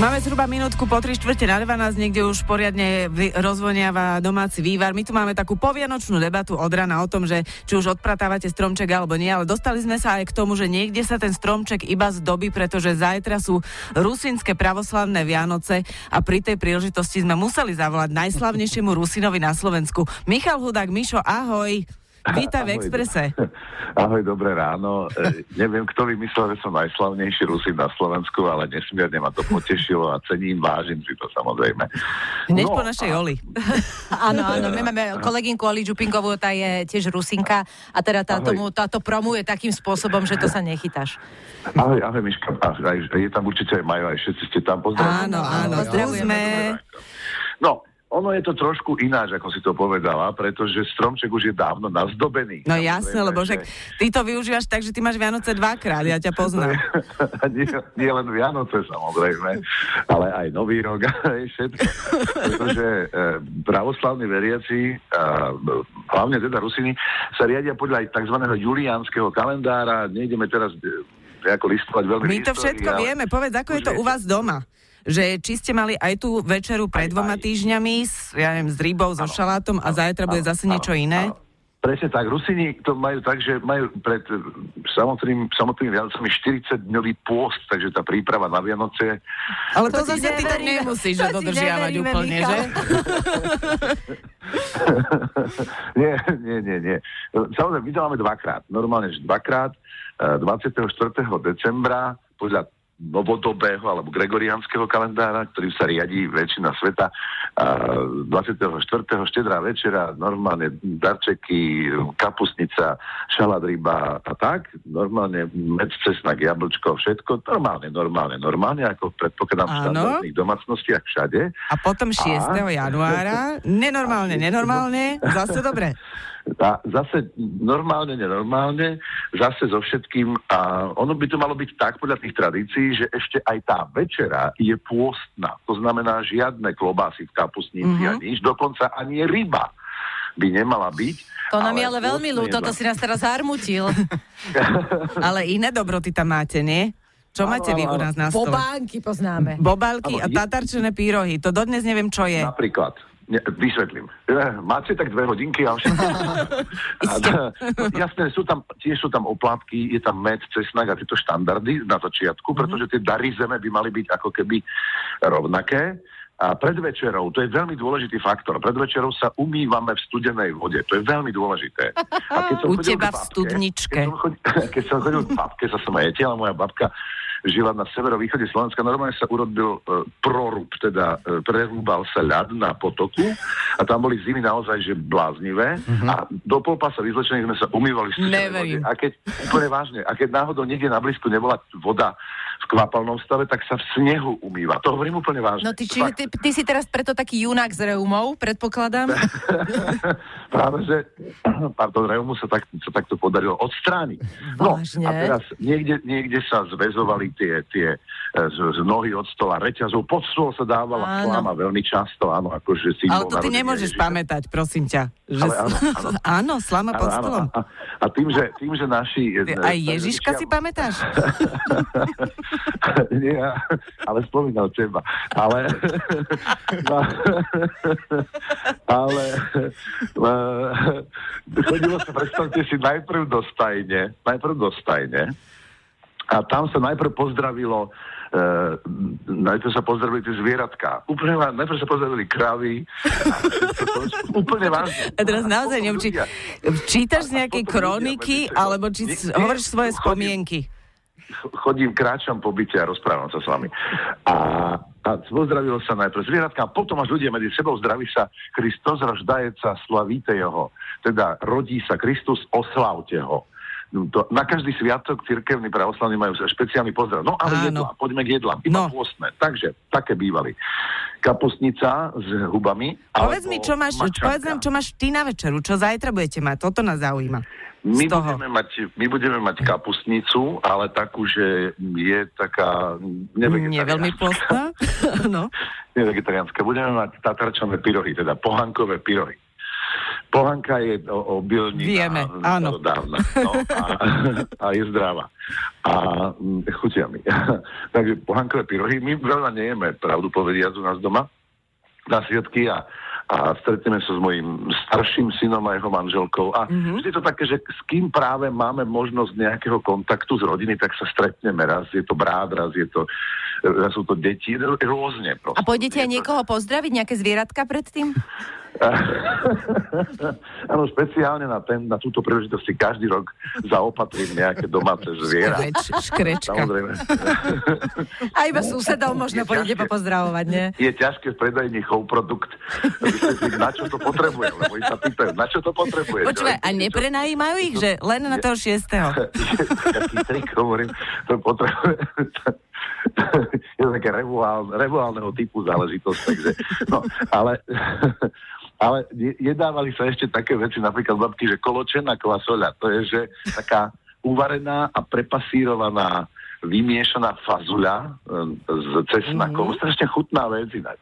Máme zhruba minútku po 3 štvrte na 12, niekde už poriadne rozvoniava domáci vývar. My tu máme takú povianočnú debatu od rana o tom, že či už odpratávate stromček alebo nie, ale dostali sme sa aj k tomu, že niekde sa ten stromček iba zdobí, pretože zajtra sú rusínske pravoslavné Vianoce a pri tej príležitosti sme museli zavolať najslavnejšiemu Rusinovi na Slovensku. Michal Hudák, Mišo, ahoj. Vítaj v Exprese. Ahoj, dobré ráno. E, neviem, kto vymyslel, že som najslavnejší Rusin na Slovensku, ale nesmierne ma to potešilo a cením, vážim si to samozrejme. Hneď no, po našej a... Oli. áno, áno, my máme kolegynku Oli Čupinkovú, tá je tiež Rusinka a teda tá, tomu, táto promuje takým spôsobom, že to sa nechytáš. Ahoj, ahoj, Miška. Ahoj, je tam určite aj Majo, aj všetci ste tam. Pozdravujem. Áno, áno, pozdravujeme. No, ono je to trošku ináč, ako si to povedala, pretože stromček už je dávno nazdobený. No jasne, lebo že ty to využívaš tak, že ty máš Vianoce dvakrát, ja ťa poznám. nie, nie len Vianoce samozrejme, ale aj Nový rok, aj všetko. Pretože e, pravoslavní veriaci, e, hlavne teda Rusiny, sa riadia podľa tzv. juliánskeho kalendára. Nejdeme teraz e, ako listovať veľmi My to všetko ale... vieme, povedz, ako je to u vás doma že či ste mali aj tú večeru pred dvoma týždňami s, ja neviem, s rybou, so šalátom a zajtra bude zase niečo iné? Presne tak. Rusini to majú tak, že majú pred samotným, samotnými Vianocami 40-dňový pôst, takže tá príprava na Vianoce... Ale to, to zase ty tak nemusíš to dodržiavať úplne, Michal. že? nie, nie, nie, nie. Samozrejme, my to máme dvakrát. Normálne, že dvakrát. 24. Eh, decembra podľa novodobého alebo gregoriánskeho kalendára, ktorý sa riadí väčšina sveta. A 24. štedrá večera, normálne darčeky, kapusnica, šalát ryba a tak. Normálne med, cesnak, jablčko, všetko. Normálne, normálne, normálne, ako predpokladám v štandardných domácnostiach všade. A potom 6. A... januára, nenormálne, nenormálne, zase dobre. A zase normálne, nenormálne, zase so všetkým. A ono by to malo byť tak podľa tých tradícií, že ešte aj tá večera je pôstna. To znamená žiadne klobásy v kapusnici mm-hmm. a nič, dokonca ani ryba by nemala byť. To nám je ale veľmi ľúto, to si nás teraz zarmutil. ale iné dobroty tam máte, nie? Čo áno, máte vy u nás na stole? Bobánky poznáme. Bobálky a tatarčené pírohy. To dodnes neviem, čo je. Napríklad. Ne, vysvetlím. Máte tak dve hodinky a všetko. jasné, sú tam, tiež sú tam oplatky, je tam med, cesnak a tieto štandardy na začiatku, mm-hmm. pretože tie dary zeme by mali byť ako keby rovnaké. A pred večerou, to je veľmi dôležitý faktor, pred večerou sa umývame v studenej vode. To je veľmi dôležité. A keď som U teba v studničke. Keď som chodil, keď som chodil v babke, sa som aj ale moja babka žila na severovýchode Slovenska, normálne sa urobil e, prorub, teda e, prerúbal sa ľad na potoku a tam boli zimy naozaj že bláznivé mm-hmm. a do polpasa vyzlečených sme sa umývali v vode. A keď, úplne vážne, a keď náhodou niekde na blízku nebola voda kvapalnom stave, tak sa v snehu umýva. To hovorím úplne vážne. No ty, čiže ty, ty si teraz preto taký junák z Reumov, predpokladám? Práve, že pardon, Reumu sa, tak, sa takto podarilo odstrániť. No Vážne? a teraz niekde, niekde sa zväzovali tie, tie z, z nohy od stola reťazov, pod stôl sa dávala slama veľmi často, áno, akože si... Ale to ty nemôžeš ježiša. pamätať, prosím ťa. Že Ale áno, áno. áno, slama áno, pod stolom. Áno, a, a tým, že, tým, že naši... Ty, aj Ježiška si pamätáš? Nie, ale spomínal teba. Ale... ale... chodilo sa, predstavte si, najprv do stajne, najprv do stajne, a tam sa najprv pozdravilo najprv sa pozdravili tie zvieratka. Úplne vám, najprv sa pozdravili kravy. úplne vážne. A teraz naozaj neviem, či čítaš z nejakej kroniky, alebo či hovoríš svoje spomienky chodím, kráčam po byte a rozprávam sa s vami. A, a pozdravilo sa najprv zvieratka, a potom až ľudia medzi sebou zdraví sa Kristus roždajeca, slavíte jeho. Teda rodí sa Kristus, oslavte ho. No, to, na každý sviatok cirkevní pravoslavní majú špeciálny pozdrav. No ale Áno. jedla, poďme k jedlám, iba no. pôstne. Takže, také bývali. Kapustnica s hubami. Povedz mi, čo máš, povedz nám, čo máš ty na večeru, čo zajtra budete mať, toto nás zaujíma. My budeme, mať, my budeme mať kapustnicu, ale takú, že je taká nevegetariánska. Nie veľmi postná? no. Nevegetariánska. Budeme mať tatarčané pyrohy, teda pohankové pyrohy. Pohanka je obilní. Vieme, áno. Dávna, no, a, a je zdravá. A hm, chutia mi. Takže pohankové pyrohy, my veľa nejeme, pravdu povediac u nás doma, na sviatky a a stretneme sa s mojím starším synom a jeho manželkou a mm-hmm. vždy to také, že s kým práve máme možnosť nejakého kontaktu z rodiny, tak sa stretneme. Raz je to brat, raz je to, raz sú to deti, rôzne. Proste. A pôjdete aj niekoho pozdraviť, nejaké zvieratka predtým? Áno, špeciálne na, ten, na túto príležitosť si každý rok zaopatrím nejaké domáce zviera. Škreč, škrečka. Samozrejme. A iba susedov možno pôjdete popozdravovať, nie? Je ťažké v predajní chov produkt na čo to potrebuje, lebo sa pýtajú, na čo to potrebuje. Počúvaj, a neprenajímajú ich, že len na toho šiestého? Taký trik, hovorím, to potrebuje je to také revuálneho typu záležitosť, takže, no, ale ale jedávali sa ešte také veci, napríklad babky, že koločená kvasoľa, to je, že taká uvarená a prepasírovaná vymiešaná fazuľa s cesnakom. Mm-hmm. Strašne chutná vec inak.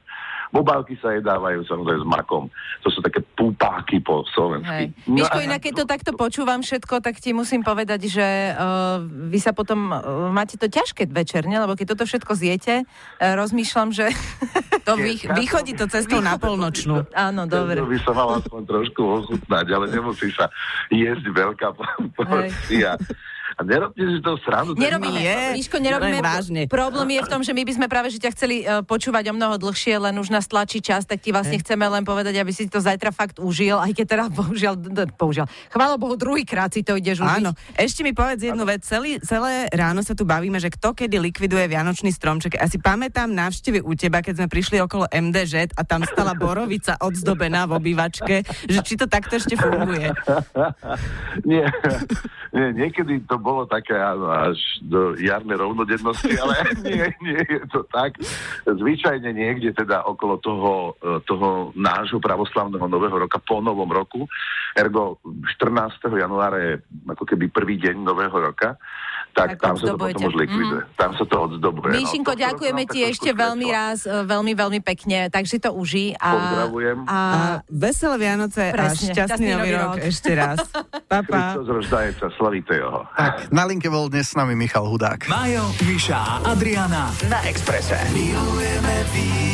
Bobálky sa jedávajú samozrejme s makom. To sú také púpáky po slovensky. No, Miško, inak keď to takto počúvam všetko, tak ti musím povedať, že uh, vy sa potom uh, máte to ťažké večer, ne? lebo keď toto všetko zjete, uh, rozmýšľam, že... to vy, vychodí to cestou na polnočnú. Áno, dobre. To by sa mal aspoň trošku ochutnať, ale nemusí sa jesť veľká porcia. A nerobte si to srandu. Nerobíme, je, Miško, nerobíme. Vážne. Problém je v tom, že my by sme práve že ťa chceli uh, počúvať o mnoho dlhšie, len už nás tlačí čas, tak ti vlastne chceme len povedať, aby si to zajtra fakt užil, aj keď teda bohužiaľ, bohužiaľ. Chvála Bohu, druhýkrát si to ideš užiť. Áno, ešte mi povedz jednu vec. Celý, celé ráno sa tu bavíme, že kto kedy likviduje Vianočný stromček. Asi pamätám návštevy u teba, keď sme prišli okolo MDŽ a tam stala borovica odzdobená v obývačke, že či to takto ešte funguje. nie, nie, niekedy to bolo také až do jarnej rovnodennosti, ale nie, nie je to tak. Zvyčajne niekde teda okolo toho, e, toho nášho pravoslavného nového roka po novom roku, ergo 14. januára je ako keby prvý deň nového roka, tak, tak tam sa to potom už likviduje. Mm. Tam sa to odzdobuje. Míšinko, no, ďakujeme ti ešte veľmi raz, veľmi, veľmi pekne, takže to uži. A, Pozdravujem. A, a veselé Vianoce Presne, a šťastný, šťastný nový rok. rok ešte raz. Pa, pa. Kristus roždajca, slavíte ho. Tak, na linke bol dnes s nami Michal Hudák. Majo, Miša a Adriana na Exprese. Milujeme víc.